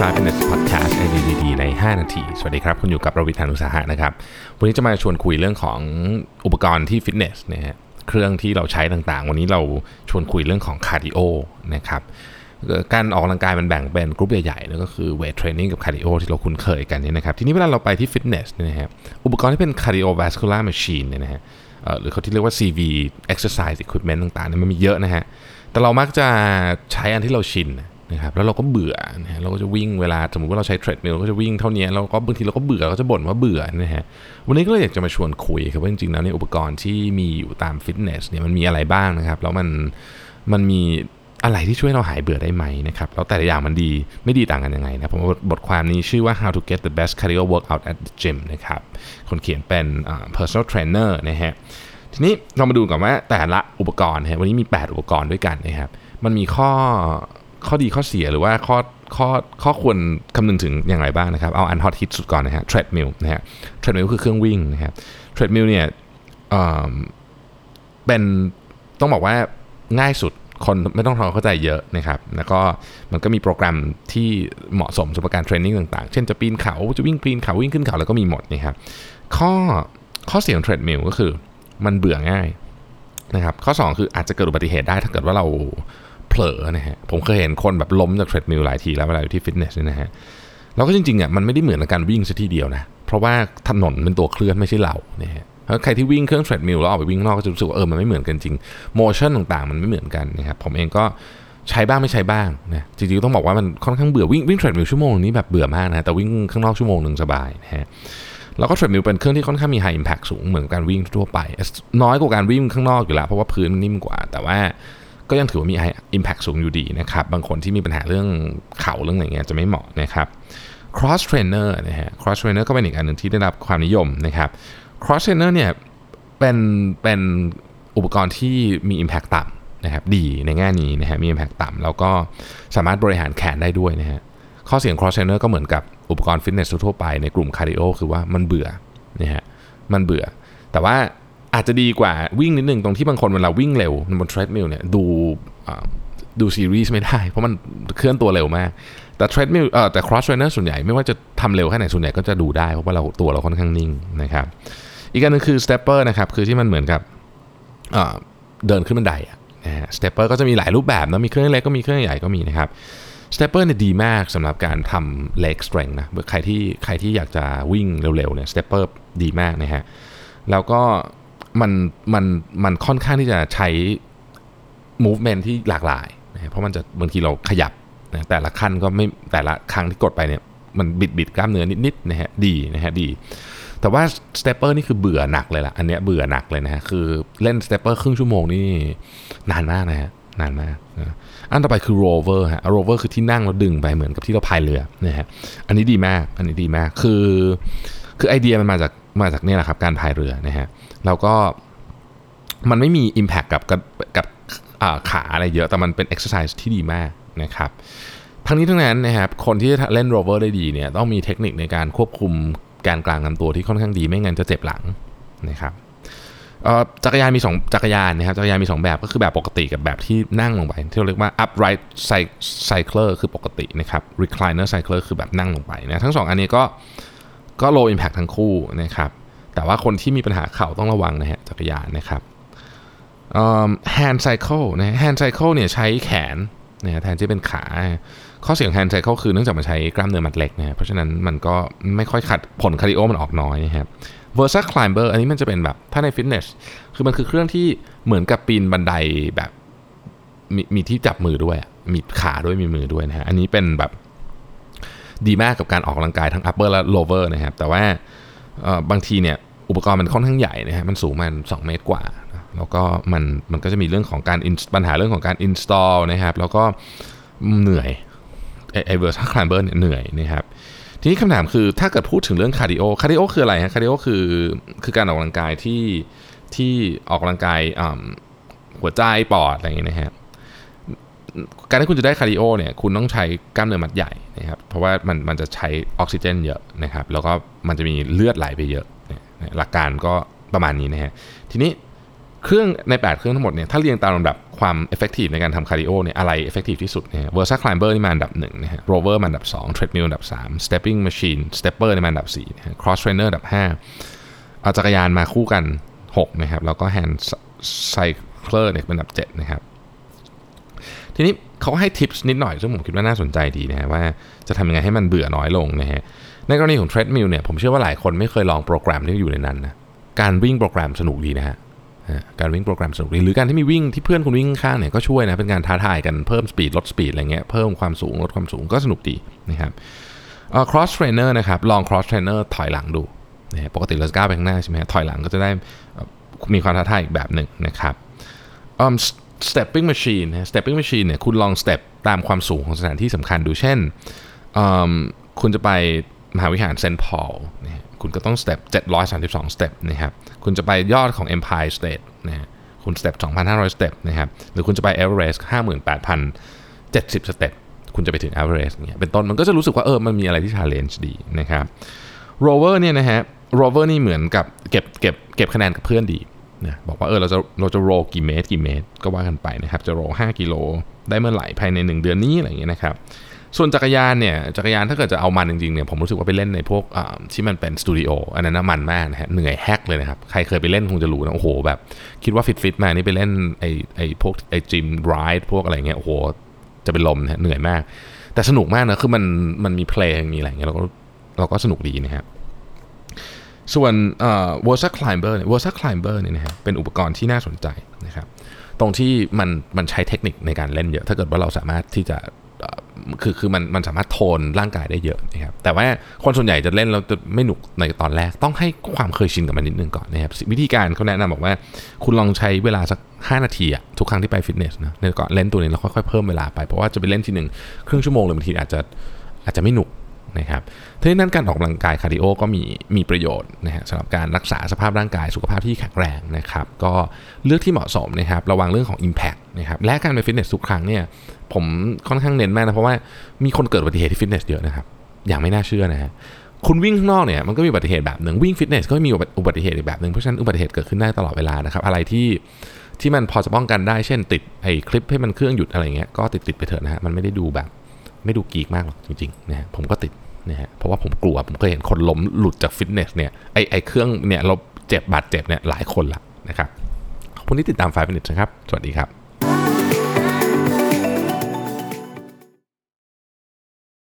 5 minutes podcast ไอเดียดีใน 5 นาที สวัสดีครับ คุณอยู่กับรวิศ หาญอุตสาหะนะครับ วันนี้จะมาชวนคุยเรื่องของอุปกรณ์ที่ฟิตเนสนะฮะเครื่องที่เราใช้ต่างๆ วันนี้เราชวนคุยเรื่องของคาร์ดิโอนะครับการออกกำลังกายมันแบ่งเป็นกรุ๊ปใหญ่ๆแล้วก็คือ weight training กับคาร์ดิโอที่เราคุ้นเคยกันเนี่ยนะครับ ทีนี้เวลาเราไปที่ฟิตเนสเนี่ยนะฮะอุปกรณ์ที่เป็น cardiovascular machine เนี่ยนะฮะหรือเขาที่เรียกว่า CV exercise equipment ต่างๆเนี่ยมันมีเยอะนะฮะแต่เรามักจะใช้อันที่เราชินนะ นะครับแล้วเราก็เบื่อนะฮะเราก็จะวิ่งเวลาสมมติว่าเราใช้เทรดมิลเราก็จะวิ่งเท่านี้แล้วก็บางทีเราก็เบื่อก็จะบ่นว่าเบื่อนะฮะวันนี้ก็เลยอยากจะมาชวนคุยครับว่าจริงๆแล้วเนี่ยอุปกรณ์ที่มีอยู่ตามฟิตเนสเนี่ยมันมีอะไรบ้างนะครับแล้วมันมันมีอะไรที่ช่วยเราหายเบื่อได้ไหมนะครับแล้วแต่ละอย่างมันดีไม่ดีต่างกันยังไงนะผมบทความนี้ชื่อว่า how to get the best cardio workout at the gym นะครับคนเขียนเป็น uh, personal trainer นะฮะทีนี้เรามาดูก่อนว่าแต่ละอุปกรณ์นะฮะวันนี้มี 8 อุปกรณ์ด้วยกันนะครับมันมีข้อ ข้อดีข้อเสียหรือว่าข้อข้อข้อควรคำนึงถึงอย่างไรบ้างนะครับ เอาอันฮอตฮิตสุดก่อนนะฮะ treadmill นะฮะ treadmill คือเครื่องวิ่งนะครับ treadmill เนี่ยเอ่อเป็นต้องบอกว่าง่ายสุดคนไม่ต้องทำความเข้าใจเยอะนะครับ แล้วก็มันก็มีโปรแกรมที่เหมาะสมสำหรับการเทรนนิ่งต่างๆ เช่นจะปีนเขาจะวิ่งปีนเขาวิ่งขึ้นเขาแล้วก็มีหมดนะครับข้อข้อเสียของ treadmill ก็คือมันเบื่อง่ายนะครับข้อ 2 คืออาจจะเกิดอุบัติเหตุได้ถ้าเกิดว่าเรา เผลอนะฮะผมเคยเห็นคนแบบล้มจาก treadmill หลายทีแล้วเวลาอยู่ที่ฟิตเนสเนี่ยนะฮะแล้วก็จริงๆอะมันไม่ได้เหมือนกับการวิ่งซะทีเดียวนะเพราะว่าถนนเป็นตัวเคลื่อนไม่ใช่เราเนี่ยฮะใครที่วิ่งเครื่อง treadmill แล้วออกไปวิ่งนอกก็จะรู้สึกว่าเออมันไม่เหมือนกันจริง motion ต่างๆ มันไม่เหมือนกันนะครับผมเองก็ใช้บ้างไม่ใช้บ้างนะจริงๆต้องบอกว่ามันค่อนข้างเบื่อวิ่งวิ่ง treadmill ชั่วโมงนี้แบบเบื่อมากนะแต่วิ่งข้างนอกชั่วโมงหนึ่งสบายนะฮะแล้วก็ treadmill เป็นเครื่องที่ค่อนข้างมี high impact สูงเหมือนการวิ่งทั่วไป น้อยกว่าการวิ่งข้างนอกอยู่แล้วเพราะว่าพื้นนิ่มกว่า แต่ว่า ก็ยังถือว่ามี high impact สูงอยู่ดีนะครับ บางคนที่มีปัญหาเรื่องเข่าเรื่องอะไรเงี้ยจะไม่เหมาะนะครับ cross trainer นะฮะ cross trainer ก็เป็นอีกอันหนึ่งที่ได้รับความนิยมนะครับ cross trainer เนี่ยเป็นเป็นอุปกรณ์ที่มี Impact ต่ำนะครับดีในแง่นี้นะฮะมี Impact ต่ำแล้วก็สามารถบริหารแขนได้ด้วยนะฮะข้อเสีย cross trainer ก็เหมือนกับอุปกรณ์ฟิตเนสทั่วไปในกลุ่มคาร์ดิโอคือว่ามันเบื่อนะฮะมันเบื่อ แต่ว่า อาจจะดีกว่าวิ่งนิดนึงตรงที่บางคนเวลาวิ่งเร็วบน treadmill เนี่ยดูดูซีรีส์ไม่ได้ เพราะมันเคลื่อนตัวเร็วมาก แต่ treadmill เอ่อแต่ cross trainer ส่วนใหญ่ไม่ว่าจะทำเร็วแค่ไหนส่วนใหญ่ก็จะดูได้ เพราะว่าเราตัวเราค่อนข้างนิ่งนะครับ อีกอันนึงคือ stepper นะครับ คือที่มันเหมือนกับเดินขึ้นบันไดนะฮะ stepper ก็จะมีหลายรูปแบบนะมีเครื่องเล็กก็มีเครื่องใหญ่ก็มีนะครับ stepper เนี่ยดีมากสำหรับการทำ leg strength นะใครที่ใครที่อยากจะวิ่งเร็วๆเนี่ย stepper ดีมากนะฮะแล้วก็ มันมันมันค่อนข้างที่จะใช้ movement ที่หลากหลายนะเพราะมันจะบางทีเราขยับนะแต่ละขั้นก็ไม่แต่ละครั้งที่กดไปเนี่ยมันบิดบิดกล้ามเนื้อนิดๆนะฮะดีนะฮะดี แต่ว่า stepper นี่คือเบื่อหนักเลยล่ะ อันเนี้ยเบื่อหนักเลยนะฮะคือเล่น stepper ครึ่งชั่วโมงนี่นานมากนะฮะนานมากนะอันต่อไปคือ rower ฮะ rower คือที่นั่งแล้วดึงไปเหมือนกับที่เราพายเรือนะฮะอันนี้ดีมากอันนี้ดีมากคือคือไอเดียมันมาจาก มาจากเนี่ยแหละครับการพายเรือนะฮะแล้วก็มันไม่มี Impact กับกับกับขาอะไรเยอะแต่มันเป็น exercise ที่ดีมากนะครับทั้งนี้ทั้งนั้นนะครับคนที่เล่น rower ได้ดีเนี่ยต้องมีเทคนิคในการควบคุมแกนกลางลำตัวที่ค่อนข้างดีไม่งั้นจะเจ็บหลังนะครับจักรยานมี2จักรยานนะครับจักรยานมี 2 แบบก็คือแบบปกติกับแบบที่นั่งลงไป ที่เราเรียกว่า upright cycler คือปกตินะครับ recliner cycler คือแบบนั่งลงไปนะทั้ง 2 อันนี้ก็ ก็ low impact ทั้งคู่นะครับแต่ว่าคนที่มีปัญหาเข่าต้องระวังนะฮะจักรยานนะครับ hand cycle นะ hand cycle เนี่ยใช้แขนนะแทนที่เป็นขา ข้อเสียง hand cycle คือเนื่องจากมันใช้กล้ามเนื้อมัดเล็กนะเพราะฉะนั้นมันก็ไม่ค่อยขัดผลคาร์ดิโอมันออกน้อยนะครับ versa climber อันนี้มันจะเป็นแบบถ้าในฟิตเนสคือมันคือเครื่องที่เหมือนกับปีนบันไดแบบมีมีที่จับมือด้วย มีขาด้วยมีมือด้วยนะฮะอันนี้เป็นแบบ ดีมากกับการออกกำลังกายทั้ง upper และ lower นะครับ แต่ว่าบางทีเนี่ยอุปกรณ์มันค่อนข้างใหญ่นะฮะมันสูงมัน 2 เมตรกว่า แล้วก็มันมันก็จะมีเรื่องของการปัญหาเรื่องของการ install นะครับ แล้วก็เหนื่อยไอ versa climber เนี่ยเหนื่อยนะครับทีนี้คำถามคือถ้าเกิดพูดถึงเรื่องคาร์ดิโอคาร์ดิโอคืออะไรฮะคาร์ดิโอคือคือการออกกำลังกายที่ที่ออกกำลังกายหัวใจปอดอะไรอย่างเงี้ยนะฮะ การที่คุณจะได้คาร์ดิโอเนี่ยคุณต้องใช้กล้ามเนื้อมัดใหญ่นะครับเพราะว่ามันมันจะใช้ออกซิเจนเยอะนะครับแล้วก็มันจะมีเลือดไหลไปเยอะ หลักการก็ประมาณนี้นะฮะทีนี้เครื่องใน 8 เครื่องทั้งหมดเนี่ยถ้าเรียงตามลำดับความ effective ในการทำคาร์ดิโอเนี่ยอะไร effective ที่สุดเนี่ย Versa Climber นี่มาอันดับ1นะฮะ Rover มาอันดับ 2 Treadmill อันดับ 3 Stepping Machine Stepper นี่มาอันดับ4นะฮะ Cross Trainer อันดับ5เอาจักรยานมาคู่กัน 6 นะครับ แล้วก็ Hand Cycler เนี่ยเป็นอันดับ 7 นะครับ ทีนี้เขาให้ทิปส์นิดหน่อยซึ่งผมคิดว่าน่าสนใจดีนะฮะว่าจะทำยังไงให้มันเบื่อน้อยลงนะฮะในกรณีของ Treadmill เนี่ยผมเชื่อว่าหลายคนไม่เคยลองโปรแกรมที่อยู่ในนั้นนะการวิ่งโปรแกรมสนุกดีนะฮะการวิ่งโปรแกรมสนุกดีหรือการที่มีวิ่งที่เพื่อนคุณวิ่งข้างเนี่ยก็ช่วยนะเป็นการท้าทายกันเพิ่มสปีดลดสปีดอะไรเงี้ยเพิ่มความสูงลดความสูงก็สนุกดีนะครับเอ่อ cross trainer นะครับลอง cross trainer ถอยหลังดูนะปกติเราจะก้าวไปข้างหน้าใช่ไหมฮะถอยหลังก็จะได้มีความท้าทายอีกแบบหนึ่งนะครับ stepping machine นะ stepping machine เนี่ยคุณลอง step ตามความสูงของสถานที่สำคัญดูเช่น คุณจะไปมหาวิหารเซนต์พอลนะคุณก็ต้อง step 732 step นะครับ คุณจะไปยอดของ Empire State นะฮะคุณ step 2,500 step นะครับ หรือคุณจะไป Everest 58,070 step คุณจะไปถึง Everest เนี่ยเป็นต้นมันก็จะรู้สึกว่าเออมันมีอะไรที่ challenge ดีนะครับ rover เนี่ยนะฮะ rover นี่เหมือนกับเก็บเก็บเก็บคะแนนกับเพื่อนดี นะบอกว่าเออเราจะเราจะโรกี่เมตรกี่เมตร ก็ว่ากันไปนะครับจะโร5กิโลได้เมื่อไหร่ภายใน 1 เดือนนี้อะไรอย่างเงี้ยนะครับส่วนจักรยานเนี่ยจักรยานถ้าเกิดจะเอามันจริงๆเนี่ยผมรู้สึกว่าไปเล่นในพวกที่มันเป็นสตูดิโออันนั้นมันมากนะฮะเหนื่อยแฮกเลยนะครับ ใครเคยไปเล่นคงจะรู้นะโอ้โหแบบ คิดว่าฟิตฟิตมานี่ไปเล่นไอไอพวกไอจิมไรด์พวกอะไรเงี้ยโอ้โหจะเป็นลมนะเหนื่อยมาก แต่สนุกมากนะคือมันมันมีเพลงมีอะไรเงี้ยเราก็เราก็สนุกดีนะครับ ส่วน Versa Climber เนี่ย Versa Climber เนี่ยนะฮะเป็นอุปกรณ์ที่น่าสนใจนะครับตรงที่มันมันใช้เทคนิคในการเล่นเยอะ ถ้าเกิดว่าเราสามารถที่จะคือคือมันมันสามารถโทนร่างกายได้เยอะนะครับแต่ว่าคนส่วนใหญ่จะเล่นแล้วจะไม่หนุกในตอนแรก ต้องให้ความเคยชินกับมันนิดนึงก่อนนะครับวิธีการเขาแนะนำบอกว่า คุณลองใช้เวลาสัก 5 นาทีอะทุกครั้งที่ไปฟิตเนสนะในก่อนเล่นตัวนี้แล้วค่อยๆเพิ่มเวลาไป เพราะว่าจะไปเล่นทีหนึ่งครึ่งชั่วโมงเลยบางทีอาจจะอาจจะไม่หนุก นะครับทีนี้นั้นการออกกำลังกายคาร์ดิโอก็มีมีประโยชน์นะฮะสำหรับการรักษาสภาพร่างกายสุขภาพที่แข็งแรงนะครับ ก็เลือกที่เหมาะสมนะครับระวังเรื่องของ Impact นะครับและการไปฟิตเนสทุกครั้งเนี่ยผมค่อนข้างเน้นมากนะเพราะว่ามีคนเกิดอุบัติเหตุที่ฟิตเนสเยอะนะครับอย่างไม่น่าเชื่อนะฮะคุณวิ่งข้างนอกเนี่ยมันก็มีอุบัติเหตุแบบหนึ่งวิ่งฟิตเนสก็มีอุบัติเหตุอีกแบบหนึ่งเพราะฉะนั้นอุบัติเหตุเกิดขึ้นได้ตลอดเวลานะครับอะไรที่ที่มันพอจะป้องกันได้เช่นติดไอ้คลิปให้มันเครื่องหยุดอะไรเงี้ยก็ติดติดไปเถอะนะฮะมันไม่ได้ดูแบบไม่ดูกีกมากหรอกจริงๆนะฮะผมก็ติดะว่าผมกลัว ผมเคยเห็นคนล้มหลุดจากฟิตเนสเนี่ยไอไอเครื่องเนี่ยเราเจ็บบาดเจ็บเนี่ยหลายคนละนะครับขอบคุณที่ติดตาม5 minutes นะครับ สวัสดีครับ